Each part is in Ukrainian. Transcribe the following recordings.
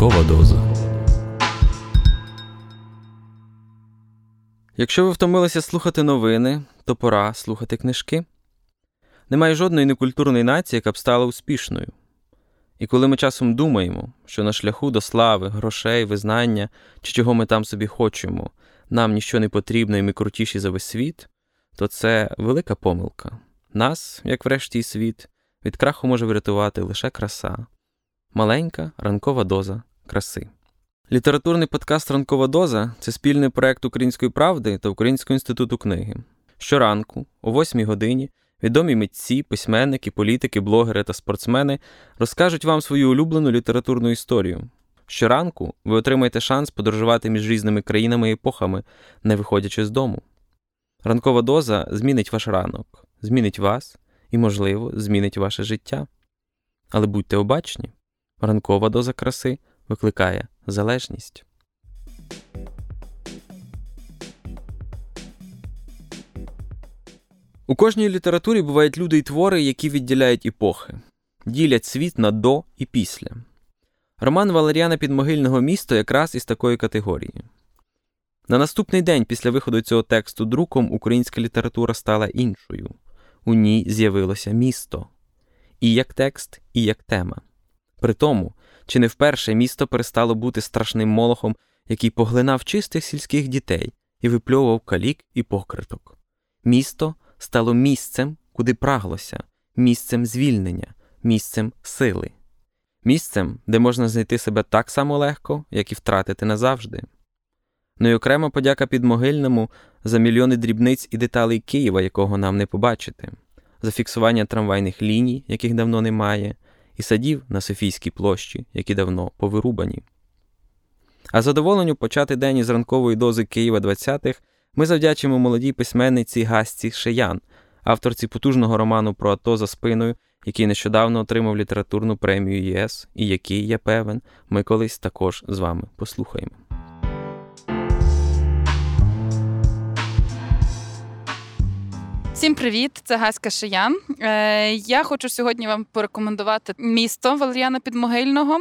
Ранкова доза. Якщо ви втомилися слухати новини, то пора слухати книжки. Немає жодної некультурної нації, яка б стала успішною. І коли ми часом думаємо, що на шляху до слави, грошей, визнання чи чого ми там собі хочемо, нам ніщо не потрібно і ми крутіші за весь світ, то це велика помилка. Нас, як врешті і світ, від краху може врятувати лише краса, маленька ранкова доза краси. Літературний подкаст Ранкова доза це спільний проект Української правди та Українського інституту книги. Щоранку, о 8 годині, відомі митці, письменники, політики, блогери та спортсмени розкажуть вам свою улюблену літературну історію. Щоранку ви отримаєте шанс подорожувати між різними країнами і епохами, не виходячи з дому. Ранкова доза змінить ваш ранок, змінить вас і, можливо, змінить ваше життя. Але будьте обачні, ранкова доза краси викликає залежність. У кожній літературі бувають люди і твори, які відділяють епохи, ділять світ на до і після. Роман Валеріана Підмогильного місто якраз із такої категорії. На наступний день після виходу цього тексту друком українська література стала іншою. У ній з'явилося місто і як текст, і як тема. При тому, чи не вперше місто перестало бути страшним молохом, який поглинав чистих сільських дітей і випльовував калік і покриток. Місто стало місцем, куди праглося, місцем звільнення, місцем сили, місцем, де можна знайти себе так само легко, як і втратити назавжди. Ну й окрема подяка підмогильному за мільйони дрібниць і деталей Києва, якого нам не побачити, за фіксування трамвайних ліній, яких давно немає, і садів на Софійській площі, які давно повирубані. А задоволенню почати день із ранкової дози Києва 20-х ми завдячимо молодій письменниці Гасті Шеян, авторці потужного роману про АТО за спиною, який нещодавно отримав літературну премію ЄС, і який, я певен, ми колись також з вами послухаємо. Всім привіт! Це Гаська Шиян. Е, Я хочу сьогодні вам порекомендувати місто Валеріана Підмогильного.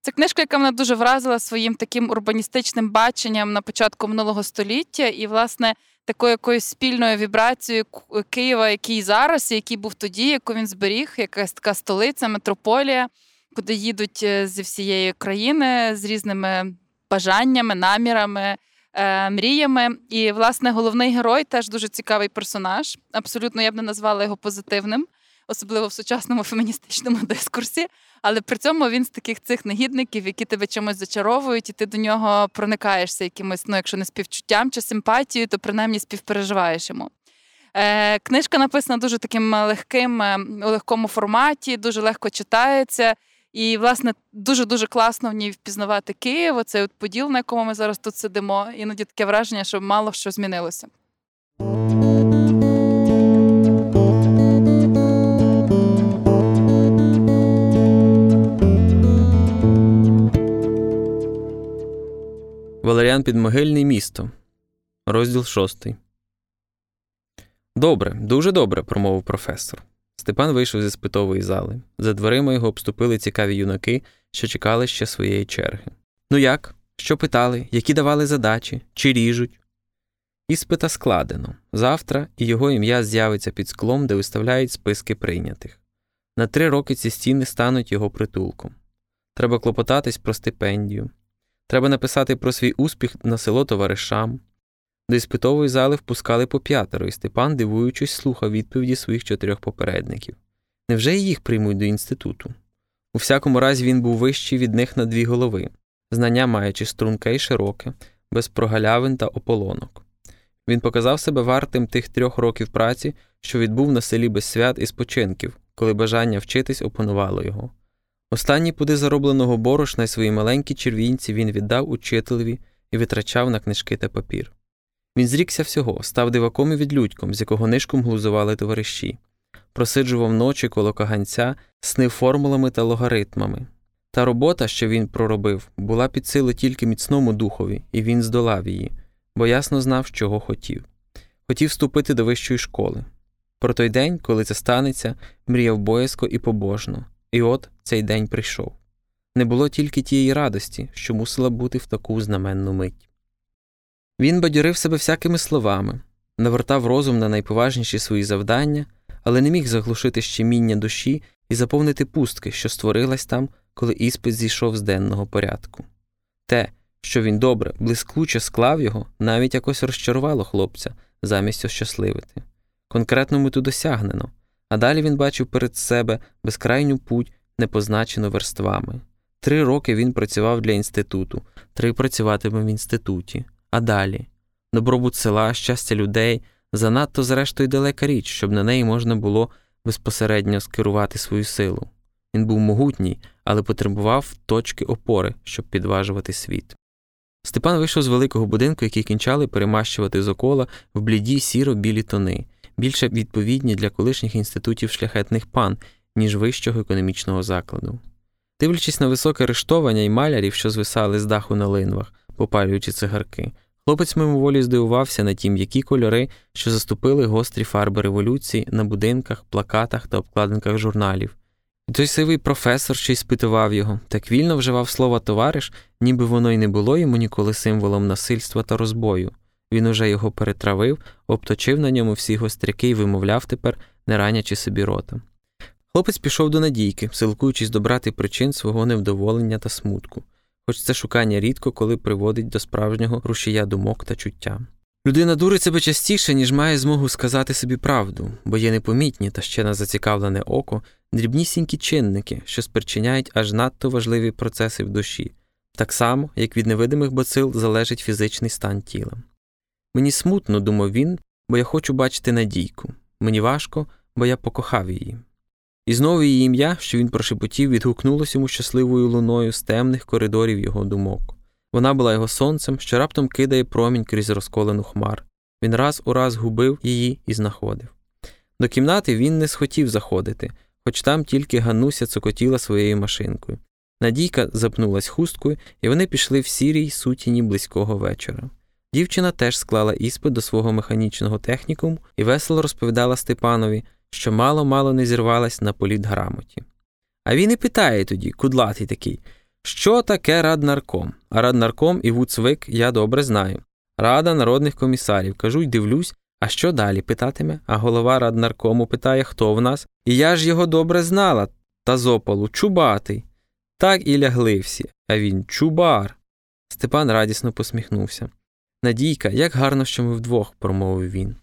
Це книжка, яка мене дуже вразила своїм таким урбаністичним баченням на початку минулого століття, і, власне, такою якоюсь спільною вібрацією Києва, який зараз, і який був тоді, яку він зберіг, якась така столиця, метрополія, куди їдуть е, зі всієї країни з різними бажаннями, намірами е, мріями. І, власне, головний герой теж дуже цікавий персонаж. Абсолютно я б не назвала його позитивним, особливо в сучасному феміністичному дискурсі. Але при цьому він з таких цих негідників, які тебе чимось зачаровують, і ти до нього проникаєшся якимось, ну якщо не співчуттям чи симпатією, то принаймні співпереживаєш йому. Е, Книжка написана дуже таким легким, е, у легкому форматі, дуже легко читається. І, власне, дуже-дуже класно в ній впізнавати Київ, оцей от поділ, на якому ми зараз тут сидимо. Іноді таке враження, що мало що змінилося. Валеріан Підмогильний місто. Розділ шостий. Добре, дуже добре, промовив професор. Степан вийшов зі спитової зали. За дверима його обступили цікаві юнаки, що чекали ще своєї черги. Ну як? Що питали, які давали задачі, чи ріжуть? Іспита складено. Завтра і його ім'я з'явиться під склом, де виставляють списки прийнятих. На три роки ці стіни стануть його притулком. Треба клопотатись про стипендію. Треба написати про свій успіх на село товаришам. До іспитової зали впускали по п'ятеро, і Степан, дивуючись, слухав відповіді своїх чотирьох попередників. Невже їх приймуть до інституту? У всякому разі, він був вищий від них на дві голови, знання маючи струнке й широке, без прогалявин та ополонок. Він показав себе вартим тих трьох років праці, що відбув на селі без свят і спочинків, коли бажання вчитись опанувало його. Останні пуди заробленого борошна й свої маленькі червінці він віддав учителеві і витрачав на книжки та папір. Він зрікся всього, став диваком і відлюдьком, з якого нишком глузували товариші, просиджував ночі коло каганця, снив формулами та логаритмами. Та робота, що він проробив, була під силу тільки міцному духові, і він здолав її, бо ясно знав, чого хотів. Хотів вступити до вищої школи. Про той день, коли це станеться, мріяв боязко і побожно, і от цей день прийшов. не було тільки тієї радості, що мусила бути в таку знаменну мить. Він бадьорив себе всякими словами, навертав розум на найповажніші свої завдання, але не міг заглушити щеміння душі і заповнити пустки, що створилась там, коли іспит зійшов з денного порядку. Те, що він добре, блискуче склав його, навіть якось розчарувало хлопця замість ощасливити. Конкретну мету досягнено, а далі він бачив перед себе безкрайню путь, не позначену верствами. Три роки він працював для інституту, три працюватиме в інституті, а далі добробут села, щастя людей, занадто, зрештою, далека річ, щоб на неї можна було безпосередньо скерувати свою силу. Він був могутній, але потребував точки опори, щоб підважувати світ. Степан вийшов з великого будинку, який кінчали перемащувати з окола в бліді сіро білі тони, більше відповідні для колишніх інститутів шляхетних пан, ніж вищого економічного закладу. Дивлячись на високе рештовання і малярів, що звисали з даху на линвах, попалюючи цигарки, хлопець мимоволі здивувався на тім, які кольори, що заступили гострі фарби революції на будинках, плакатах та обкладинках журналів. І той сивий професор, що й спитував його, так вільно вживав слово товариш, ніби воно й не було йому ніколи символом насильства та розбою. Він уже його перетравив, обточив на ньому всі гостряки і вимовляв тепер, не ранячи собі рота. Хлопець пішов до Надійки, силкуючись добрати причин свого невдоволення та смутку, хоч це шукання рідко коли приводить до справжнього рушія думок та чуття. Людина дурить себе частіше, ніж має змогу сказати собі правду, бо є непомітні та ще на зацікавлене око дрібнісінькі чинники, що спричиняють аж надто важливі процеси в душі, так само, як від невидимих бацил залежить фізичний стан тіла. Мені смутно, думав він, бо я хочу бачити Надійку. Мені важко, бо я покохав її. І знову її ім'я, що він прошепотів, відгукнулося йому щасливою луною з темних коридорів його думок. Вона була його сонцем, що раптом кидає промінь крізь розколену хмар. Він раз у раз губив її і знаходив. До кімнати він не схотів заходити, хоч там тільки Гануся цокотіла своєю машинкою. Надійка запнулась хусткою, і вони пішли в сірій сутіні близького вечора. Дівчина теж склала іспит до свого механічного технікуму і весело розповідала Степанові, що мало мало не зірвалась на політ грамоті. А він і питає тоді, кудлатий такий, що таке раднарком? А раднарком і Вуцвик я добре знаю. Рада народних комісарів. Кажу й дивлюсь, а що далі питатиме? А голова раднаркому питає, хто в нас. І я ж його добре знала, та зополу, чубатий. Так і лягли всі, а він чубар. Степан радісно посміхнувся. Надійка, як гарно, що ми вдвох, промовив він.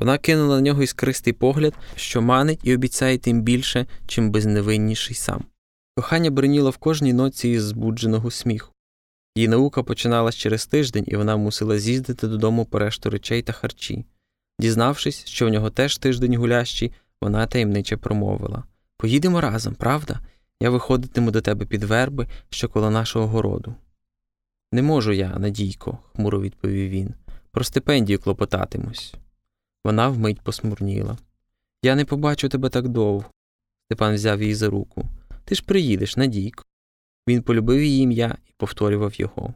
Вона кинула на нього іскристий погляд, що манить і обіцяє тим більше, чим безневинніший сам. Кохання бриніло в кожній ноці із збудженого сміху. Її наука починалась через тиждень, і вона мусила з'їздити додому по решту речей та харчі. Дізнавшись, що в нього теж тиждень гулящий, вона таємниче промовила Поїдемо разом, правда? Я виходитиму до тебе під верби, що коло нашого городу. Не можу я, Надійко, хмуро відповів він. Про стипендію клопотатимусь. Вона вмить посмурніла. Я не побачу тебе так довго. Степан взяв її за руку. Ти ж приїдеш, Надійко. Він полюбив її ім'я і повторював його.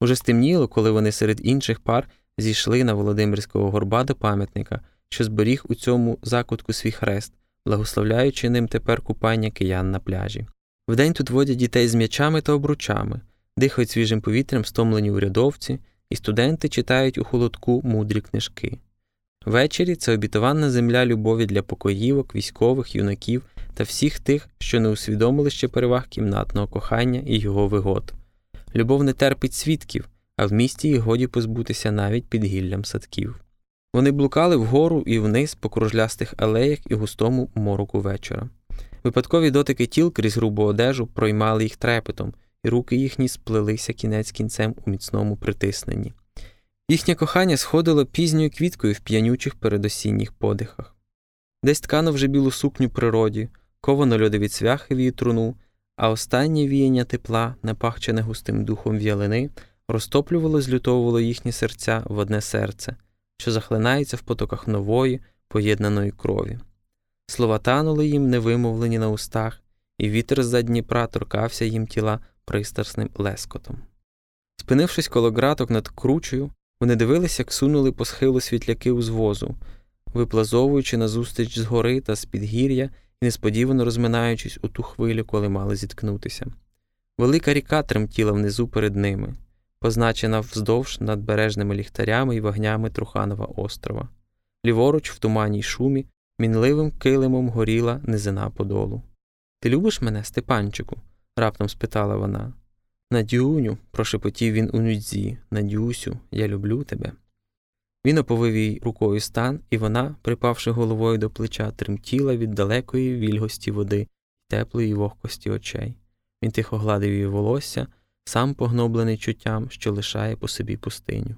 Уже стемніло, коли вони серед інших пар зійшли на Володимирського горба до пам'ятника, що зберіг у цьому закутку свій хрест, благословляючи ним тепер купання киян на пляжі. Вдень тут водять дітей з м'ячами та обручами, дихають свіжим повітрям стомлені урядовці, і студенти читають у холодку мудрі книжки. Ввечері це обітована земля любові для покоївок, військових, юнаків та всіх тих, що не усвідомили ще переваг кімнатного кохання і його вигод. Любов не терпить свідків, а в місті їх годі позбутися навіть під гіллям садків. Вони блукали вгору і вниз по кружлястих алеях і густому мороку вечора. Випадкові дотики тіл крізь грубу одежу проймали їх трепетом, і руки їхні сплелися кінець кінцем у міцному притисненні. Їхнє кохання сходило пізньою квіткою в п'янючих передосінніх подихах. Десь ткано вже білу сукню природі, ковано льодові цвяхи в труну, а останнє віяння тепла, напахчене густим духом в'ялини, розтоплювало, злютовувало їхні серця в одне серце, що захлинається в потоках нової, поєднаної крові. Слова танули їм невимовлені на устах, і вітер з за Дніпра торкався їм тіла пристрасним лескотом. Спинившись коло граток над кручею, вони дивилися, як сунули по схилу світляки узвозу, виплазовуючи назустріч з гори та з підгір'я і несподівано розминаючись у ту хвилю, коли мали зіткнутися. Велика ріка тремтіла внизу перед ними, позначена вздовж надбережними ліхтарями і вогнями Труханова острова. Ліворуч, в туманній шумі, мінливим килимом горіла низина подолу. Ти любиш мене, Степанчику? раптом спитала вона. Надюню, прошепотів він у нудзі, Надюсю, я люблю тебе. Він оповив їй рукою стан, і вона, припавши головою до плеча, тремтіла від далекої вільгості води й теплої вогкості очей. Він тихо гладив її волосся, сам погноблений чуттям, що лишає по собі пустиню.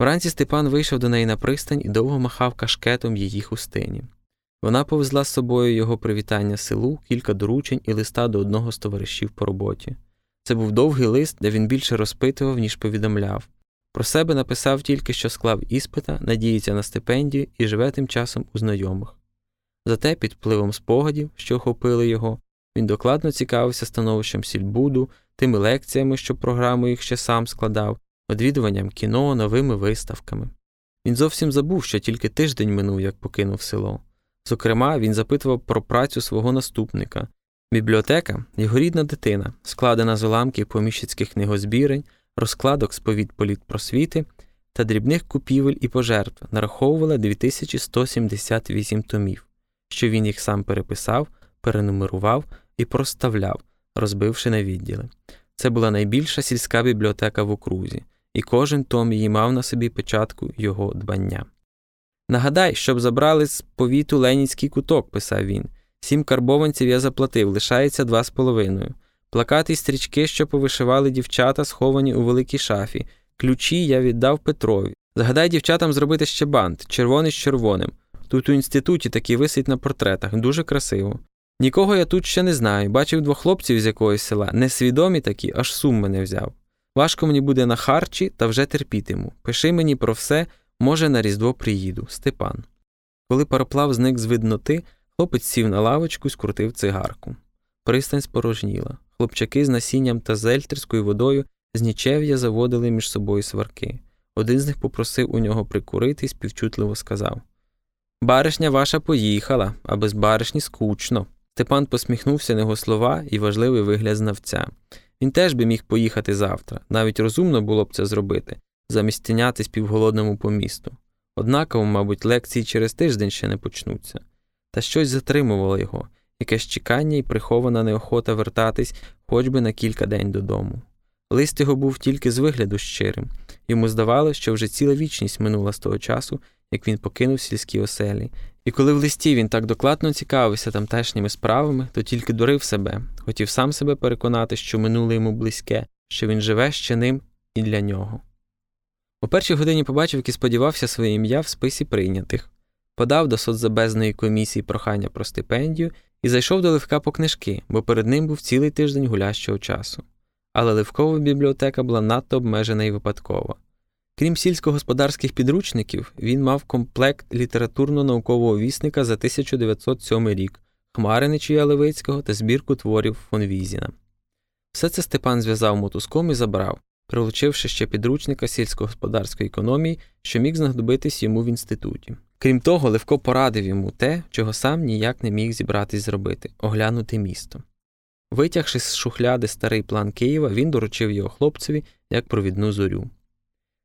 Вранці Степан вийшов до неї на пристань і довго махав кашкетом її хустині. Вона повезла з собою його привітання селу, кілька доручень і листа до одного з товаришів по роботі. Це був довгий лист, де він більше розпитував, ніж повідомляв. Про себе написав тільки, що склав іспита, надіється на стипендію і живе тим часом у знайомих. Зате під впливом спогадів, що охопили його, він докладно цікавився становищем сільбуду, тими лекціями, що програму їх ще сам складав, відвідуванням кіно, новими виставками. Він зовсім забув, що тільки тиждень минув, як покинув село. Зокрема, він запитував про працю свого наступника. Бібліотека його рідна дитина, складена з уламків поміщицьких книгозбірень, розкладок з повід політпросвіти та дрібних купівель і пожертв нараховувала 2178 томів, що він їх сам переписав, перенумерував і проставляв, розбивши на відділи. Це була найбільша сільська бібліотека в окрузі, і кожен том її мав на собі печатку його дбання. Нагадай, щоб забрали з повіту Ленінський куток, писав він. Сім карбованців я заплатив, лишається два з половиною. Плакати й стрічки, що повишивали дівчата, сховані у великій шафі. Ключі я віддав Петрові. Загадай дівчатам зробити ще бант, червоний з червоним. Тут у інституті такий висить на портретах, дуже красиво. Нікого я тут ще не знаю. Бачив двох хлопців з якогось села, несвідомі такі, аж сум мене взяв. Важко мені буде на харчі, та вже терпітиму. Пиши мені про все, може, на Різдво приїду, Степан. Коли пароплав зник з видноти, хлопець сів на лавочку і скрутив цигарку. Пристань спорожніла. Хлопчаки з насінням та зельтерською водою з нічев'я заводили між собою сварки. Один з них попросив у нього прикурити і співчутливо сказав Баришня ваша поїхала, а без баришні скучно. Степан посміхнувся на його слова і важливий вигляд знавця. Він теж би міг поїхати завтра, навіть розумно було б це зробити, замість тинятись півголодному по місту. Однаково, мабуть, лекції через тиждень ще не почнуться. Та щось затримувало його, якесь чекання і прихована неохота вертатись хоч би на кілька день додому. Лист його був тільки з вигляду щирим, йому здавалося, що вже ціла вічність минула з того часу, як він покинув сільські оселі, і коли в листі він так докладно цікавився тамтешніми справами, то тільки дурив себе, хотів сам себе переконати, що минуле йому близьке, що він живе ще ним і для нього. У першій годині побачив, і сподівався своє ім'я в списі прийнятих, подав до соцзабезної комісії прохання про стипендію і зайшов до Левка по книжки, бо перед ним був цілий тиждень гулящого часу. Але Левкова бібліотека була надто обмежена і випадкова. Крім сільськогосподарських підручників, він мав комплект літературно-наукового вісника за 1907 рік, Хмариничія Левицького та збірку творів фон Візіна. Все це Степан зв'язав мотузком і забрав, прилучивши ще підручника сільськогосподарської економії, що міг знадобитись йому в інституті. Крім того, Левко порадив йому те, чого сам ніяк не міг зібратись зробити оглянути місто. Витягши з шухляди старий план Києва, він доручив його хлопцеві як провідну зорю.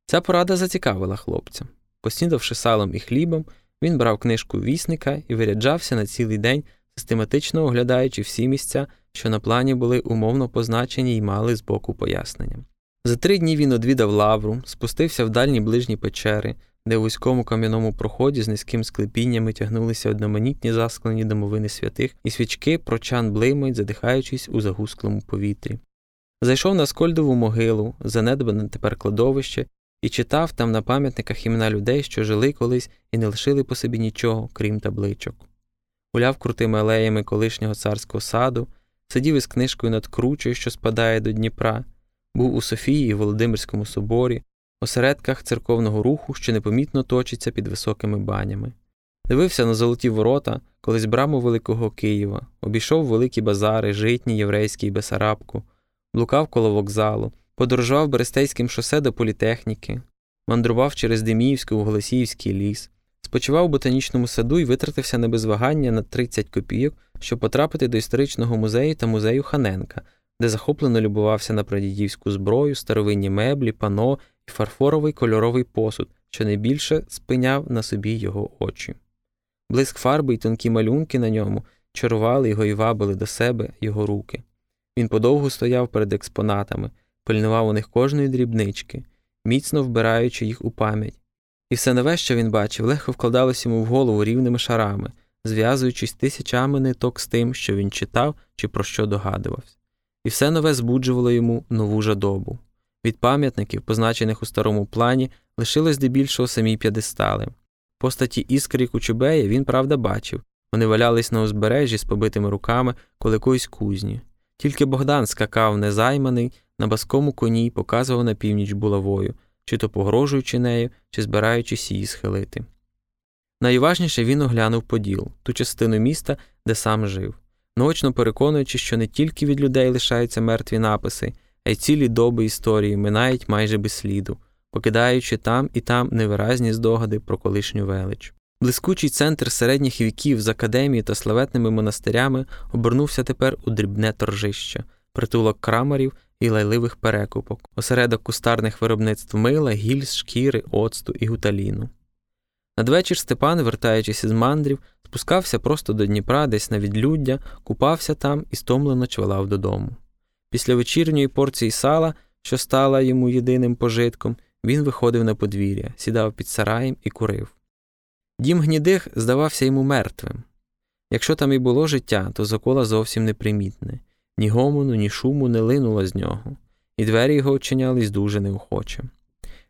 Ця порада зацікавила хлопця. Поснідавши салом і хлібом, він брав книжку вісника і виряджався на цілий день, систематично оглядаючи всі місця, що на плані були умовно позначені і мали збоку пояснення. За три дні він одвідав лавру, спустився в дальні ближні печери, де у вузькому кам'яному проході з низьким склепіннями тягнулися одноманітні засклені домовини святих, і свічки прочан блимають, задихаючись у загусклому повітрі. Зайшов на скольдову могилу, занедбане тепер кладовище, і читав там на пам'ятниках імена людей, що жили колись і не лишили по собі нічого, крім табличок. Гуляв крутими алеями колишнього царського саду, сидів із книжкою над кручею, що спадає до Дніпра, був у Софії і Володимирському соборі, осередках церковного руху, що непомітно точиться під високими банями. Дивився на золоті ворота, колись браму Великого Києва, обійшов великі базари, житні, єврейські і Бесарабку, блукав коло вокзалу, подорожував Берестейським шосе до політехніки, мандрував через Деміївський у Голосіївський ліс, спочивав у ботанічному саду і витратився на безвагання на 30 копійок, щоб потрапити до історичного музею та музею Ханенка, де захоплено любувався на прадідівську зброю, старовинні меблі, пано і фарфоровий кольоровий посуд, що найбільше спиняв на собі його очі. Блиск фарби й тонкі малюнки на ньому чарували його і вабили до себе його руки. Він подовго стояв перед експонатами, пильнував у них кожної дрібнички, міцно вбираючи їх у пам'ять. І все нове, що він бачив, легко вкладалось йому в голову рівними шарами, зв'язуючись тисячами ниток з тим, що він читав чи про що догадувався. І все нове збуджувало йому нову жадобу. Від пам'ятників, позначених у старому плані, лишилось здебільшого самі п'ядестали. Постаті іскри Кучубея він, правда, бачив вони валялись на узбережжі з побитими руками коло якоїсь кузні. Тільки Богдан скакав незайманий, на баскому коні й показував на північ булавою, чи то погрожуючи нею, чи збираючись її схилити. Найважніше він оглянув Поділ, ту частину міста, де сам жив, наочно переконуючи, що не тільки від людей лишаються мертві написи, а й цілі доби історії минають майже без сліду, покидаючи там і там невиразні здогади про колишню велич. Блискучий центр середніх віків з академією та славетними монастирями обернувся тепер у дрібне торжище, притулок крамарів і лайливих перекупок, осередок кустарних виробництв мила, гільз, шкіри, оцту і гуталіну. Надвечір Степан, вертаючись із мандрів, спускався просто до Дніпра, десь на відлюддя, купався там і стомлено чвалав додому. Після вечірньої порції сала, що стала йому єдиним пожитком, він виходив на подвір'я, сідав під сараєм і курив. Дім гнідих здавався йому мертвим. Якщо там і було життя, то закола зовсім непримітне, ні гомону, ні шуму не линуло з нього, і двері його очинялись дуже неохоче.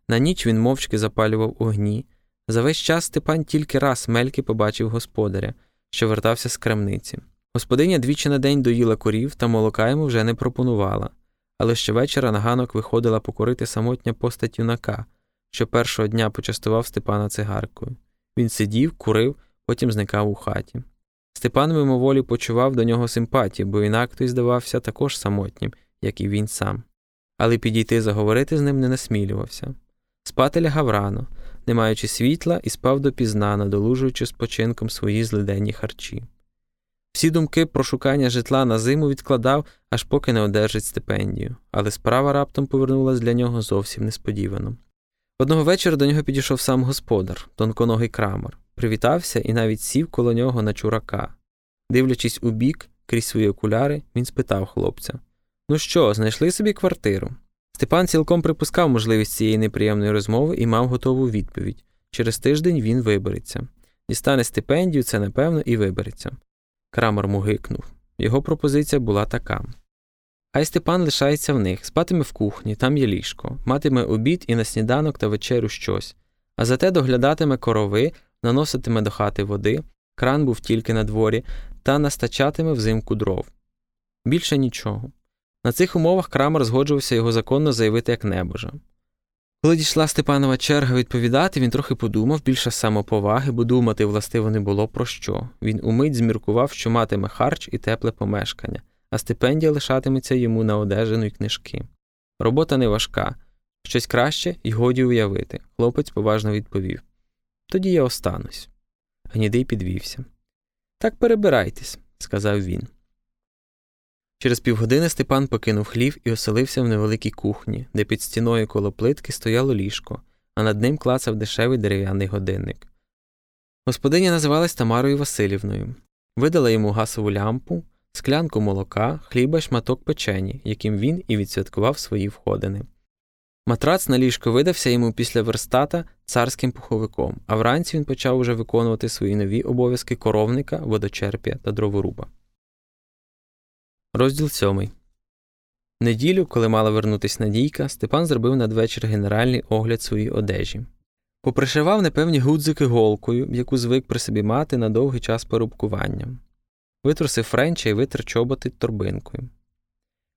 На ніч він мовчки запалював огні. За весь час Степан тільки раз мельки побачив господаря, що вертався з крамниці. Господиня двічі на день доїла корів та молока йому вже не пропонувала, але щовечора на ганок виходила покорити самотня постать юнака, що першого дня почастував Степана цигаркою. Він сидів, курив, потім зникав у хаті. Степан мимоволі почував до нього симпатію, бо інак той здавався також самотнім, як і він сам. Але підійти заговорити з ним не насмілювався. Спати лягав рано, не маючи світла, і спав допізна, надолужуючи спочинком свої злиденні харчі. Всі думки про шукання житла на зиму відкладав, аж поки не одержить стипендію, але справа раптом повернулась для нього зовсім несподівано. Одного вечора до нього підійшов сам господар, тонконогий крамер, привітався і навіть сів коло нього на чурака. Дивлячись у бік, крізь свої окуляри, він спитав хлопця Ну що, знайшли собі квартиру? Степан цілком припускав можливість цієї неприємної розмови і мав готову відповідь через тиждень він вибереться. Дістане стипендію, це напевно, і вибереться. Крамер мугикнув. Його пропозиція була така. Хай Степан лишається в них, спатиме в кухні, там є ліжко, матиме обід і на сніданок та вечерю щось, а зате доглядатиме корови, наноситиме до хати води, кран був тільки на дворі, та настачатиме взимку дров. Більше нічого. На цих умовах Крамер згоджувався його законно заявити як небожа. Коли дійшла Степанова черга відповідати, він трохи подумав більше самоповаги, бо думати властиво не було про що. Він умить зміркував, що матиме харч і тепле помешкання, а стипендія лишатиметься йому на одежину й книжки. Робота не важка, щось краще й годі уявити. Хлопець поважно відповів. Тоді я останусь. Гнідий підвівся. Так перебирайтесь, сказав він. Через півгодини Степан покинув хлів і оселився в невеликій кухні, де під стіною коло плитки стояло ліжко, а над ним клацав дешевий дерев'яний годинник. Господиня називалась Тамарою Васильівною, видала йому гасову лямпу, склянку молока, хліба й шматок печені, яким він і відсвяткував свої входини. Матрац на ліжко видався йому після верстата царським пуховиком, а вранці він почав уже виконувати свої нові обов'язки коровника, водочерпія та дроворуба. Розділ сьомий. Неділю, коли мала вернутись Надійка, Степан зробив надвечір генеральний огляд своїй одежі. Попришивав непевні гудзики голкою, яку звик при собі мати на довгий час порубкування. Витрусив френча і витер чоботи торбинкою.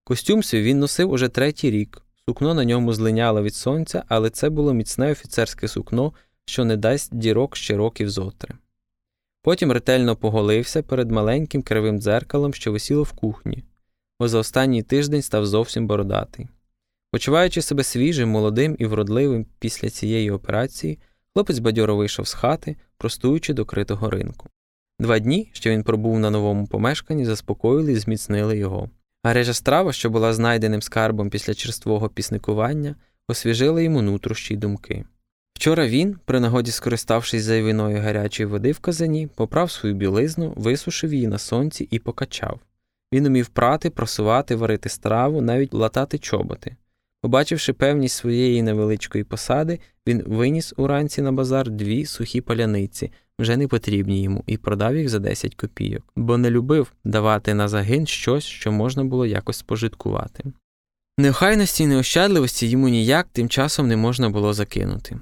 Костюм свій він носив уже третій рік. Сукно на ньому злиняло від сонця, але це було міцне офіцерське сукно, що не дасть дірок ще років зотри. Потім ретельно поголився перед маленьким кривим дзеркалом, що висіло в кухні, бо за останній тиждень став зовсім бородатий. Почуваючи себе свіжим, молодим і вродливим після цієї операції, хлопець бадьоро вийшов з хати, простуючи до критого ринку. Два дні, що він пробув на новому помешканні, заспокоїли і зміцнили його. Гаряча страва, що була знайденим скарбом після черствого пісникування, освіжила йому нутрощі й думки. Вчора він, при нагоді скориставшись зайвиною гарячої води в казані, поправ свою білизну, висушив її на сонці і покачав. Він умів прати, просувати, варити страву, навіть латати чоботи. Побачивши певність своєї невеличкої посади, він виніс уранці на базар дві сухі паляниці, вже не потрібні йому, і продав їх за 10 копійок, бо не любив давати на загин щось, що можна було якось спожиткувати. Неохайності й неощадливості йому ніяк тим часом не можна було закинути.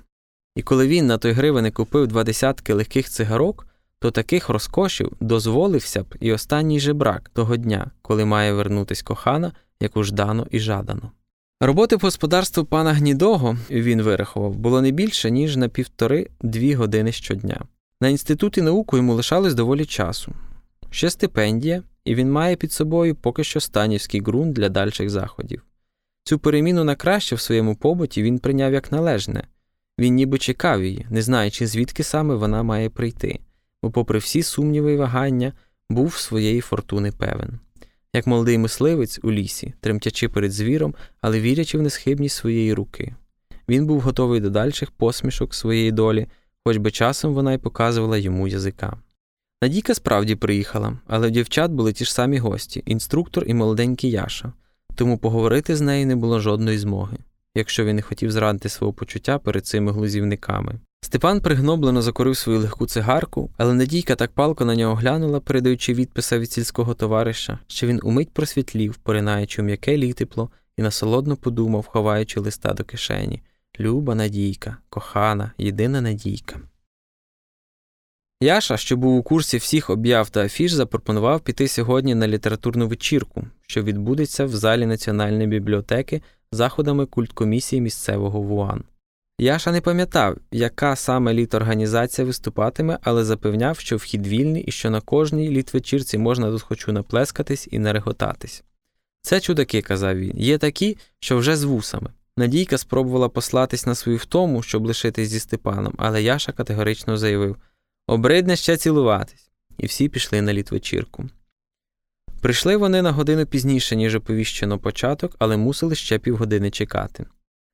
І коли він на той гривени купив два десятки легких цигарок, то таких розкошів дозволився б і останній жебрак того дня, коли має вернутись кохана, яку ждано і жадано. Роботи по господарству пана Гнідого він вирахував було не більше, ніж на півтори-дві години щодня. На інституті науку йому лишалось доволі часу. Ще стипендія, і він має під собою поки що станівський ґрунт для дальших заходів. Цю переміну на краще в своєму побуті він прийняв як належне, він ніби чекав її, не знаючи, звідки саме вона має прийти, бо, попри всі сумніви й вагання, був своєї фортуни певен. Як молодий мисливець у лісі, тремтячи перед звіром, але вірячи в несхибність своєї руки. Він був готовий до дальших посмішок своєї долі, хоч би часом вона й показувала йому язика. Надійка справді приїхала, але в дівчат були ті ж самі гості інструктор і молоденький Яша, тому поговорити з нею не було жодної змоги якщо він не хотів зрадити свого почуття перед цими глузівниками. Степан пригноблено закурив свою легку цигарку, але Надійка так палко на нього глянула, передаючи відписа від сільського товариша, що він умить просвітлів, поринаючи в м'яке літепло, і насолодно подумав, ховаючи листа до кишені Люба Надійка, кохана, єдина Надійка. Яша, що був у курсі всіх об'яв та афіш, запропонував піти сьогодні на літературну вечірку, що відбудеться в залі Національної бібліотеки заходами культкомісії місцевого ВУАН. Яша не пам'ятав, яка саме літорганізація виступатиме, але запевняв, що вхід вільний і що на кожній літвечірці можна тут хочу наплескатись і нареготатись. Це чудаки, казав він, є такі, що вже з вусами. Надійка спробувала послатись на свою втому, щоб лишитись зі Степаном, але Яша категорично заявив Обридне ще цілуватись, і всі пішли на літвечірку. Прийшли вони на годину пізніше, ніж оповіщено початок, але мусили ще півгодини чекати.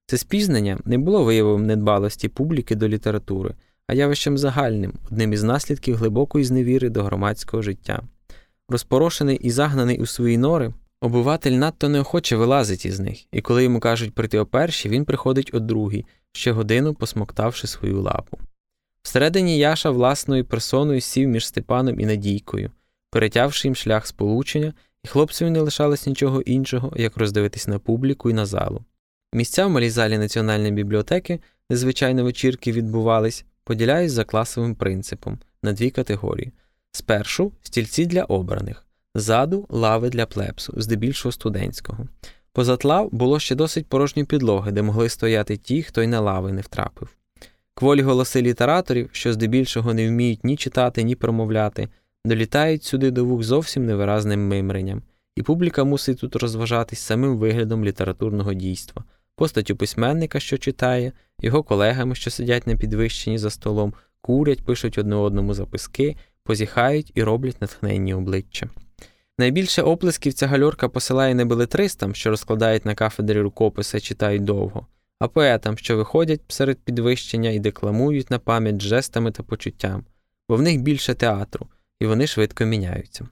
Це спізнення не було виявом недбалості публіки до літератури, а явищем загальним, одним із наслідків глибокої зневіри до громадського життя. Розпорошений і загнаний у свої нори, обиватель надто неохоче вилазить із них, і коли йому кажуть прийти о першій, він приходить о другій, ще годину посмоктавши свою лапу. Всередині Яша власною персоною сів між Степаном і Надійкою перетявши їм шлях сполучення, і хлопцеві не лишалось нічого іншого, як роздивитись на публіку і на залу. Місця в малій залі Національної бібліотеки, де звичайно вечірки відбувались, поділяють за класовим принципом на дві категорії: спершу стільці для обраних, ззаду лави для плепсу, здебільшого студентського. Позад лав було ще досить порожні підлоги, де могли стояти ті, хто й на лави не втрапив. Кволі голоси літераторів, що здебільшого не вміють ні читати, ні промовляти, долітають сюди до вух зовсім невиразним мимренням, і публіка мусить тут розважатись самим виглядом літературного дійства, постаттю письменника, що читає, його колегами, що сидять на підвищенні за столом, курять, пишуть одне одному записки, позіхають і роблять натхненні обличчя. Найбільше оплесків ця гальорка посилає не белетристам, що розкладають на кафедрі рукописи, читають довго, а поетам, що виходять серед підвищення і декламують на пам'ять жестами та почуттям, бо в них більше театру, і вони швидко міняються.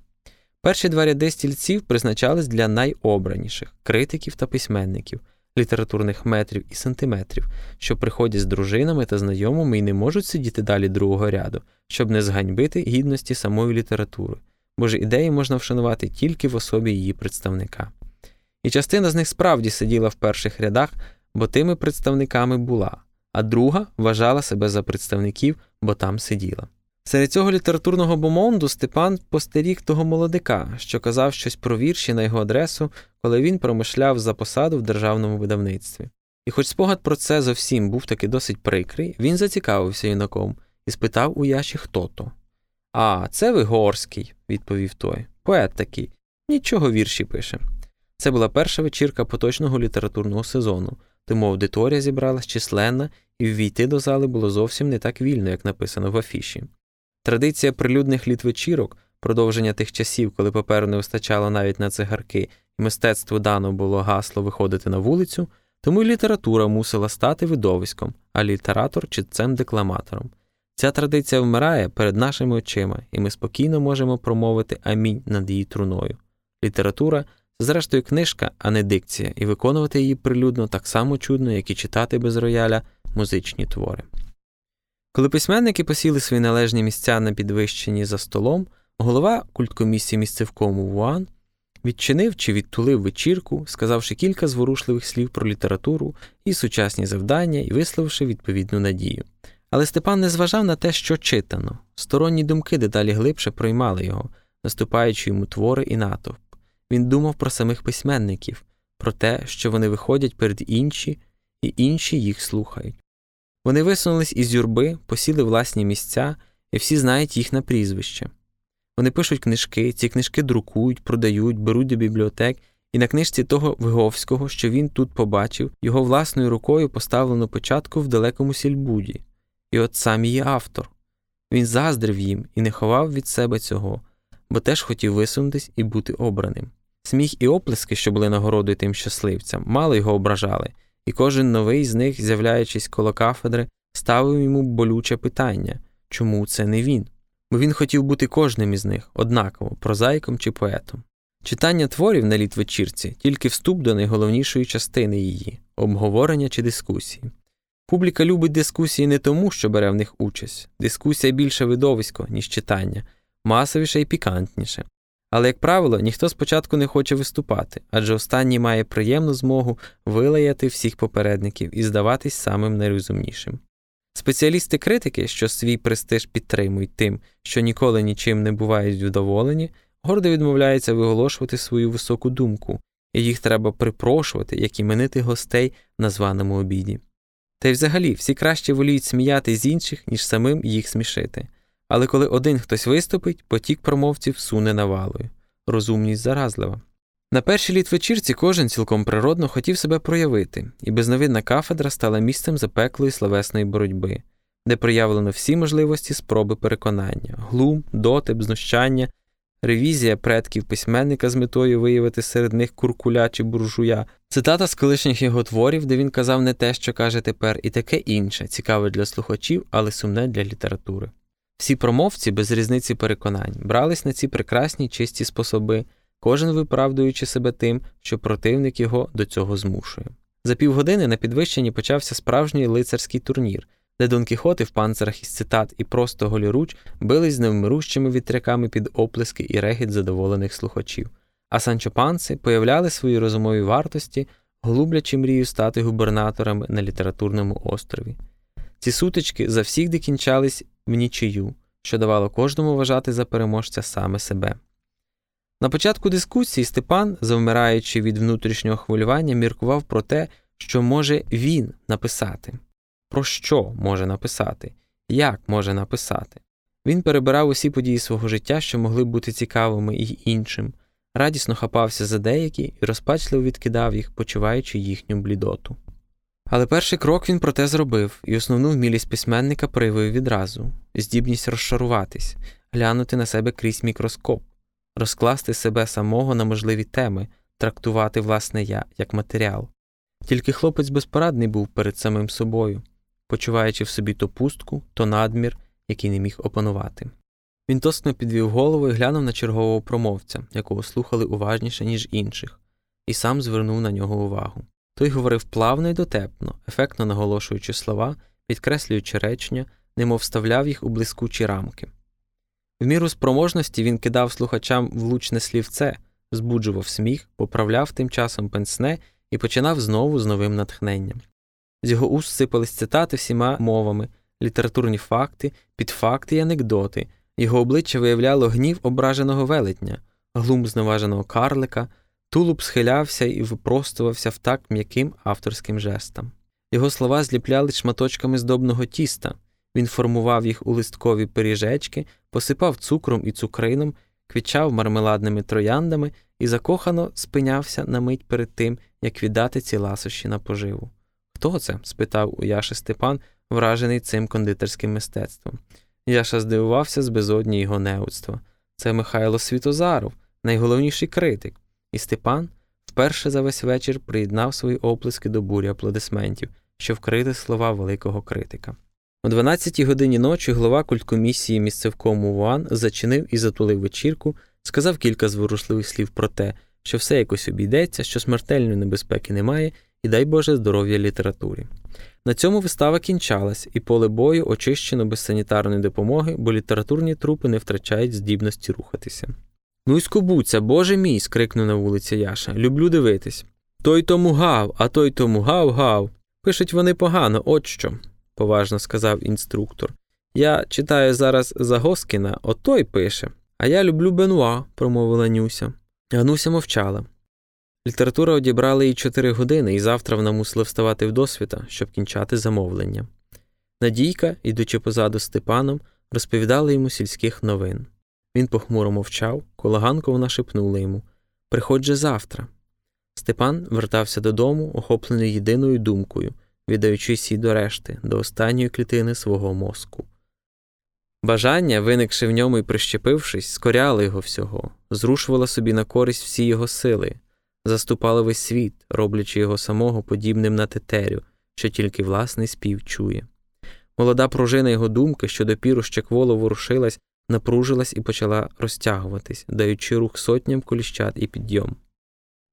Перші два ряди стільців призначались для найобраніших критиків та письменників, літературних метрів і сантиметрів, що приходять з дружинами та знайомими і не можуть сидіти далі другого ряду, щоб не зганьбити гідності самої літератури, бо ж ідеї можна вшанувати тільки в особі її представника. І частина з них справді сиділа в перших рядах, бо тими представниками була, а друга вважала себе за представників, бо там сиділа. Серед цього літературного бомонду Степан постеріг того молодика, що казав щось про вірші на його адресу, коли він промишляв за посаду в державному видавництві. І хоч спогад про це зовсім був таки досить прикрий, він зацікавився юнаком і спитав у Яші, хто то. А, це Вигорський, відповів той. Поет такий. Нічого вірші пише. Це була перша вечірка поточного літературного сезону, тому аудиторія зібралась численна, і ввійти до зали було зовсім не так вільно, як написано в афіші. Традиція прилюдних літвечірок, продовження тих часів, коли паперу не вистачало навіть на цигарки, і мистецтву дано було гасло виходити на вулицю, тому й література мусила стати видовиськом, а літератор читцем декламатором. Ця традиція вмирає перед нашими очима, і ми спокійно можемо промовити амінь над її труною. Література це, зрештою, книжка, а не дикція, і виконувати її прилюдно так само чудно, як і читати без рояля музичні твори. Коли письменники посіли свої належні місця на підвищенні за столом, голова культкомісії місцевкому Вуан відчинив чи відтулив вечірку, сказавши кілька зворушливих слів про літературу і сучасні завдання і висловивши відповідну надію. Але Степан не зважав на те, що читано, сторонні думки дедалі глибше проймали його, наступаючи йому твори і натовп. Він думав про самих письменників, про те, що вони виходять перед інші, і інші їх слухають. Вони висунулись із юрби, посіли власні місця, і всі знають їх на прізвище. Вони пишуть книжки, ці книжки друкують, продають, беруть до бібліотек, і на книжці того Виговського, що він тут побачив, його власною рукою поставлено початку в далекому сільбуді. І от сам її автор. Він заздрив їм і не ховав від себе цього, бо теж хотів висунутись і бути обраним. Сміх і оплески, що були нагородою тим щасливцям, мало його ображали, і кожен новий з них, з'являючись коло кафедри, ставив йому болюче питання чому це не він? Бо він хотів бути кожним із них, однаково, прозаїком чи поетом. Читання творів на літвечірці тільки вступ до найголовнішої частини її обговорення чи дискусії. Публіка любить дискусії не тому, що бере в них участь. Дискусія більше видовисько, ніж читання, масовіше і пікантніше. Але, як правило, ніхто спочатку не хоче виступати, адже останній має приємну змогу вилаяти всіх попередників і здаватись самим найрозумнішим. Спеціалісти критики, що свій престиж підтримують тим, що ніколи нічим не бувають вдоволені, гордо відмовляються виголошувати свою високу думку, і їх треба припрошувати, як іменити гостей на званому обіді. Та й взагалі всі краще воліють сміяти з інших, ніж самим їх смішити. Але коли один хтось виступить, потік промовців суне навалою. Розумність заразлива. На першій літвечірці кожен цілком природно хотів себе проявити, і безновидна кафедра стала місцем запеклої словесної боротьби, де проявлено всі можливості спроби переконання, глум, дотип, знущання, ревізія предків письменника з метою виявити серед них куркуля чи буржуя, цитата з колишніх його творів, де він казав не те, що каже тепер, і таке інше, цікаве для слухачів, але сумне для літератури. Всі промовці, без різниці переконань, брались на ці прекрасні чисті способи, кожен виправдуючи себе тим, що противник його до цього змушує. За півгодини на підвищенні почався справжній лицарський турнір, де Дон Кіхоти в панцирах із цитат і просто голіруч бились з невмирущими вітряками під оплески і регіт задоволених слухачів, а Санчо Панци появляли свої розумові вартості, глублячи мрію стати губернаторами на літературному острові. Ці сутички завсігди кінчались в нічию, що давало кожному вважати за переможця саме себе. На початку дискусії Степан, завмираючи від внутрішнього хвилювання, міркував про те, що може він написати, про що може написати, як може написати. Він перебирав усі події свого життя, що могли бути цікавими і іншим, радісно хапався за деякі і розпачливо відкидав їх, почуваючи їхню блідоту. Але перший крок він проте зробив, і основну вмілість письменника проявив відразу здібність розшаруватись, глянути на себе крізь мікроскоп, розкласти себе самого на можливі теми, трактувати власне я як матеріал. Тільки хлопець безпорадний був перед самим собою, почуваючи в собі то пустку, то надмір, який не міг опанувати. Він тосно підвів голову і глянув на чергового промовця, якого слухали уважніше, ніж інших, і сам звернув на нього увагу. Той говорив плавно і дотепно, ефектно наголошуючи слова, підкреслюючи речення, немов вставляв їх у блискучі рамки. В міру спроможності він кидав слухачам влучне слівце, збуджував сміх, поправляв тим часом пенсне і починав знову з новим натхненням. З його уст сипались цитати всіма мовами, літературні факти, підфакти й анекдоти, його обличчя виявляло гнів ображеного велетня, глум зневаженого карлика. Тулуб схилявся і випростувався в так м'яким авторським жестам. Його слова зліпляли шматочками здобного тіста, він формував їх у листкові пиріжечки, посипав цукром і цукрином, квічав мармеладними трояндами і закохано спинявся на мить перед тим, як віддати ці ласощі на поживу. Хто це? спитав у Яши Степан, вражений цим кондитерським мистецтвом. Яша здивувався з безодні його неудства. Це Михайло Світозаров, найголовніший критик. І Степан, вперше за весь вечір приєднав свої оплески до бурі аплодисментів, що вкрити слова великого критика. О 12-й годині ночі голова культкомісії місцевкому ВУАН зачинив і затулив вечірку, сказав кілька зворушливих слів про те, що все якось обійдеться, що смертельної небезпеки немає, і дай Боже здоров'я літературі. На цьому вистава кінчалась, і поле бою очищено без санітарної допомоги, бо літературні трупи не втрачають здібності рухатися. Ну й скубуться, боже мій. скрикнув на вулиці Яша. Люблю дивитись. Той тому гав, а той тому гав гав. Пишуть вони погано, от що, поважно сказав інструктор. Я читаю зараз Загоскіна, отой пише. А я люблю Бенуа, промовила Нюся. Ануся мовчала. Література одібрала їй чотири години, і завтра вона мусила вставати в досвіта, щоб кінчати замовлення. Надійка, ідучи позаду Степаном, розповідала йому сільських новин. Він похмуро мовчав, колаганко вона шепнула йому Приходь же завтра. Степан вертався додому, охоплений єдиною думкою, віддаючись їй до решти, до останньої клітини свого мозку. Бажання, виникши в ньому і прищепившись, скоряли його всього, зрушувала собі на користь всі його сили, заступала весь світ, роблячи його самого подібним на тетерю, що тільки власний спів чує. Молода пружина його думки, що допіру ще кволо ворушилась, напружилась і почала розтягуватись, даючи рух сотням коліщат і підйом.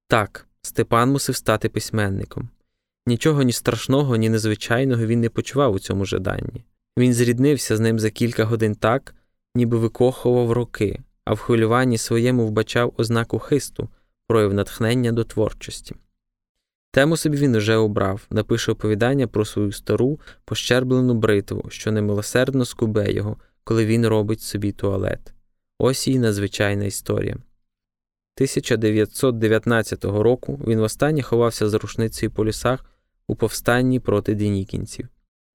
Так, Степан мусив стати письменником. Нічого ні страшного, ні незвичайного він не почував у цьому жаданні. Він зріднився з ним за кілька годин так, ніби викохував роки, а в хвилюванні своєму вбачав ознаку хисту, прояв натхнення до творчості. Тему собі він уже обрав, напише оповідання про свою стару, пощерблену бритву, що немилосердно скубе його, коли він робить собі туалет. Ось її надзвичайна історія. 1919 року він востаннє ховався за рушницею по лісах у повстанні проти денікінців.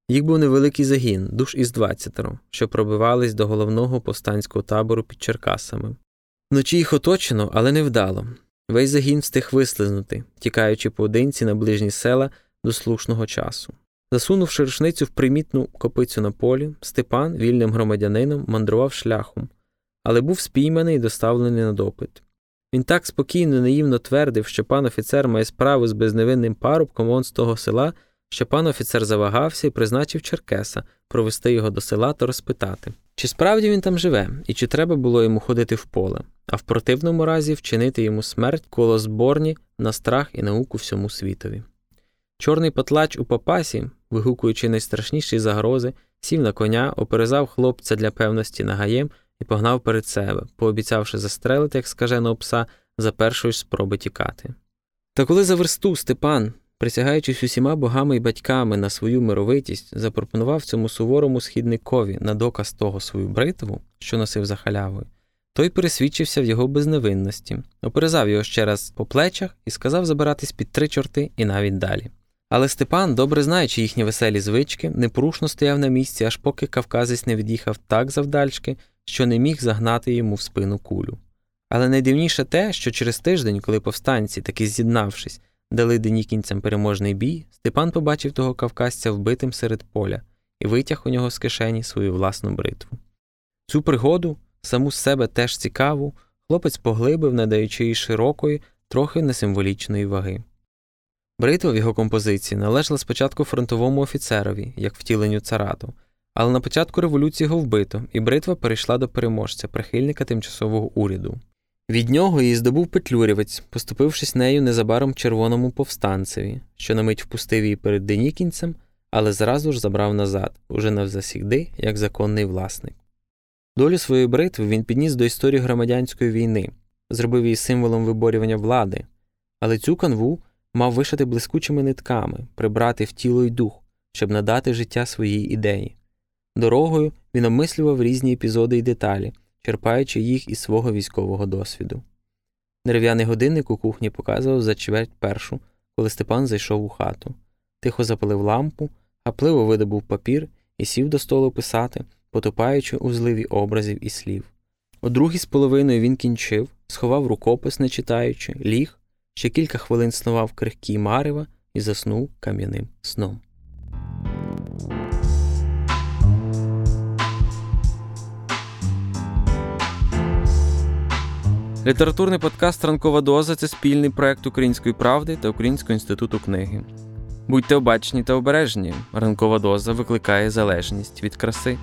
Їх був невеликий загін, душ із двадцятеро, що пробивались до головного повстанського табору під Черкасами. Вночі їх оточено, але невдало. Весь загін встиг вислизнути, тікаючи поодинці на ближні села до слушного часу. Засунувши рушницю в примітну копицю на полі, Степан, вільним громадянином, мандрував шляхом, але був спійманий і доставлений на допит. Він так спокійно і наївно твердив, що пан офіцер має справу з безневинним парубком он з того села, що пан офіцер завагався і призначив Черкеса провести його до села та розпитати, чи справді він там живе, і чи треба було йому ходити в поле, а в противному разі вчинити йому смерть коло зборні на страх і науку всьому світові. Чорний потлач у папасі, вигукуючи найстрашніші загрози, сів на коня, оперезав хлопця для певності нагаєм і погнав перед себе, пообіцявши застрелити, як скаженого пса, за першої спроби тікати. Та коли за версту Степан, присягаючись усіма богами і батьками на свою мировитість, запропонував цьому суворому східникові на доказ того свою бритву, що носив за халявою, той пересвідчився в його безневинності, оперезав його ще раз по плечах і сказав забиратись під три чорти і навіть далі. Але Степан, добре знаючи їхні веселі звички, непорушно стояв на місці, аж поки кавказець не від'їхав так завдальшки, що не міг загнати йому в спину кулю. Але найдивніше те, що через тиждень, коли повстанці, таки з'єднавшись, дали денікінцям переможний бій, Степан побачив того кавказця вбитим серед поля і витяг у нього з кишені свою власну бритву. Цю пригоду, саму з себе теж цікаву, хлопець поглибив, надаючи їй широкої, трохи несимволічної ваги. Бритва в його композиції належала спочатку фронтовому офіцерові, як втіленню царату, але на початку революції його вбито, і бритва перейшла до переможця, прихильника тимчасового уряду. Від нього її здобув Петлюрівець, поступившись нею незабаром червоному повстанцеві, що на мить впустив її перед денікінцем, але зразу ж забрав назад, уже навзасігди, як законний власник. Долю своєї бритви він підніс до історії громадянської війни, зробив її символом виборювання влади, але цю канву мав вишити блискучими нитками, прибрати в тіло й дух, щоб надати життя своїй ідеї. Дорогою він обмислював різні епізоди й деталі, черпаючи їх із свого військового досвіду. Дерев'яний годинник у кухні показував за чверть першу, коли Степан зайшов у хату, тихо запалив лампу, гапливо видобув папір і сів до столу писати, потопаючи у зливі образів і слів. О другій з половиною він кінчив, сховав рукопис, не читаючи, ліг, ще кілька хвилин снував крихкі марева і заснув кам'яним сном. Літературний подкаст Ранкова доза це спільний проект Української правди та Українського інституту книги. Будьте обачні та обережні. Ранкова доза викликає залежність від краси.